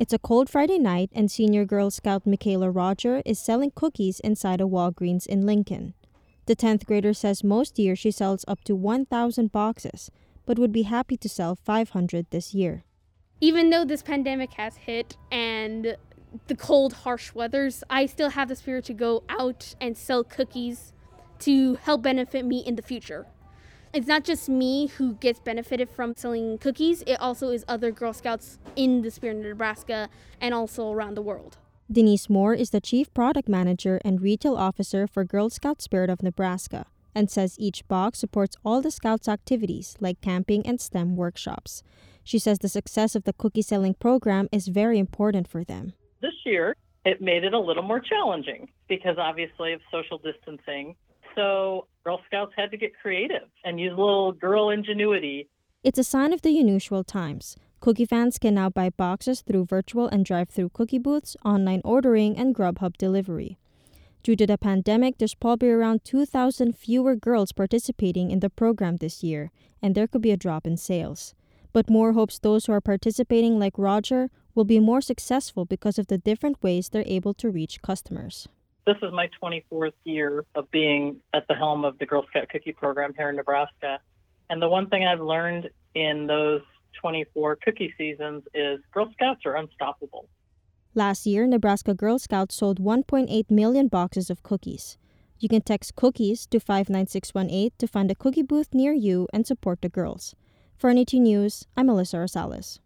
It's a cold Friday night, and senior Girl Scout Mikaela Roger is selling cookies inside a Walgreens in Lincoln. The 10th grader says most years she sells up to 1,000 boxes, but would be happy to sell 500 this year. Even though this pandemic has hit and the cold, harsh weathers, I still have the spirit to go out and sell cookies to help benefit me in the future. It's not just me who gets benefited from selling cookies, it also is other Girl Scouts in the Spirit of Nebraska and also around the world. Denise Moore is the Chief Product Manager and Retail Officer for Girl Scout Spirit of Nebraska and says each box supports all the Scouts' activities like camping and STEM workshops. She says the success of the cookie selling program is very important for them. This year, it made it a little more challenging because obviously of social distancing. So Girl Scouts had to get creative and use a little girl ingenuity. It's a sign of the unusual times. Cookie fans can now buy boxes through virtual and drive through cookie booths, online ordering, and Grubhub delivery. Due to the pandemic, there's probably around 2,000 fewer girls participating in the program this year, and there could be a drop in sales. But Moore hopes those who are participating, like Roger, will be more successful because of the different ways they're able to reach customers. This is my 24th year of being at the helm of the Girl Scout Cookie Program here in Nebraska. And the one thing I've learned in those 24 cookie seasons is Girl Scouts are unstoppable. Last year, Nebraska Girl Scouts sold 1.8 million boxes of cookies. You can text cookies to 59618 to find a cookie booth near you and support the girls. For NET News, I'm Melissa Rosales.